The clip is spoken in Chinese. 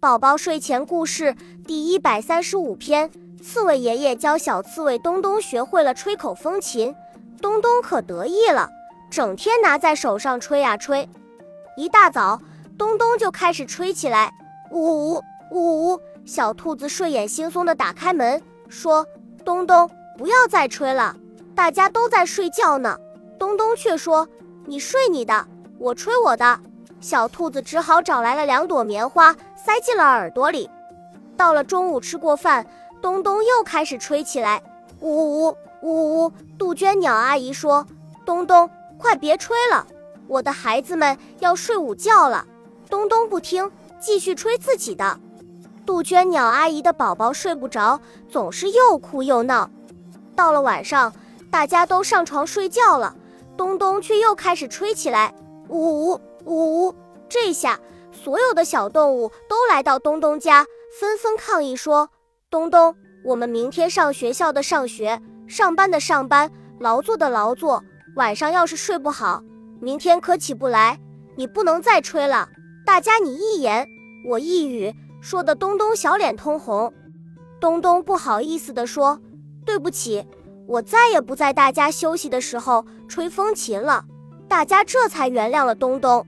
宝宝睡前故事第一百三十五篇：刺猬爷爷教小刺猬东东学会了吹口风琴，东东可得意了，整天拿在手上吹呀吹。一大早，东东就开始吹起来，呜呜呜呜！小兔子睡眼惺忪地打开门，说：“东东，不要再吹了，大家都在睡觉呢。”东东却说：“你睡你的，我吹我的。”小兔子只好找来了两朵棉花，塞进了耳朵里。到了中午吃过饭，东东又开始吹起来，呜呜呜呜！杜鹃鸟阿姨说：“东东，快别吹了，我的孩子们要睡午觉了。”东东不听，继续吹自己的。杜鹃鸟阿姨的宝宝睡不着，总是又哭又闹。到了晚上，大家都上床睡觉了，东东却又开始吹起来，呜呜。呜呜！这下所有的小动物都来到东东家，纷纷抗议说：“东东，我们明天上学校的上学，上班的上班，劳作的劳作。晚上要是睡不好，明天可起不来。你不能再吹了。”大家你一言我一语，说的东东小脸通红。东东不好意思地说：“对不起，我再也不在大家休息的时候吹风琴了。”大家这才原谅了东东。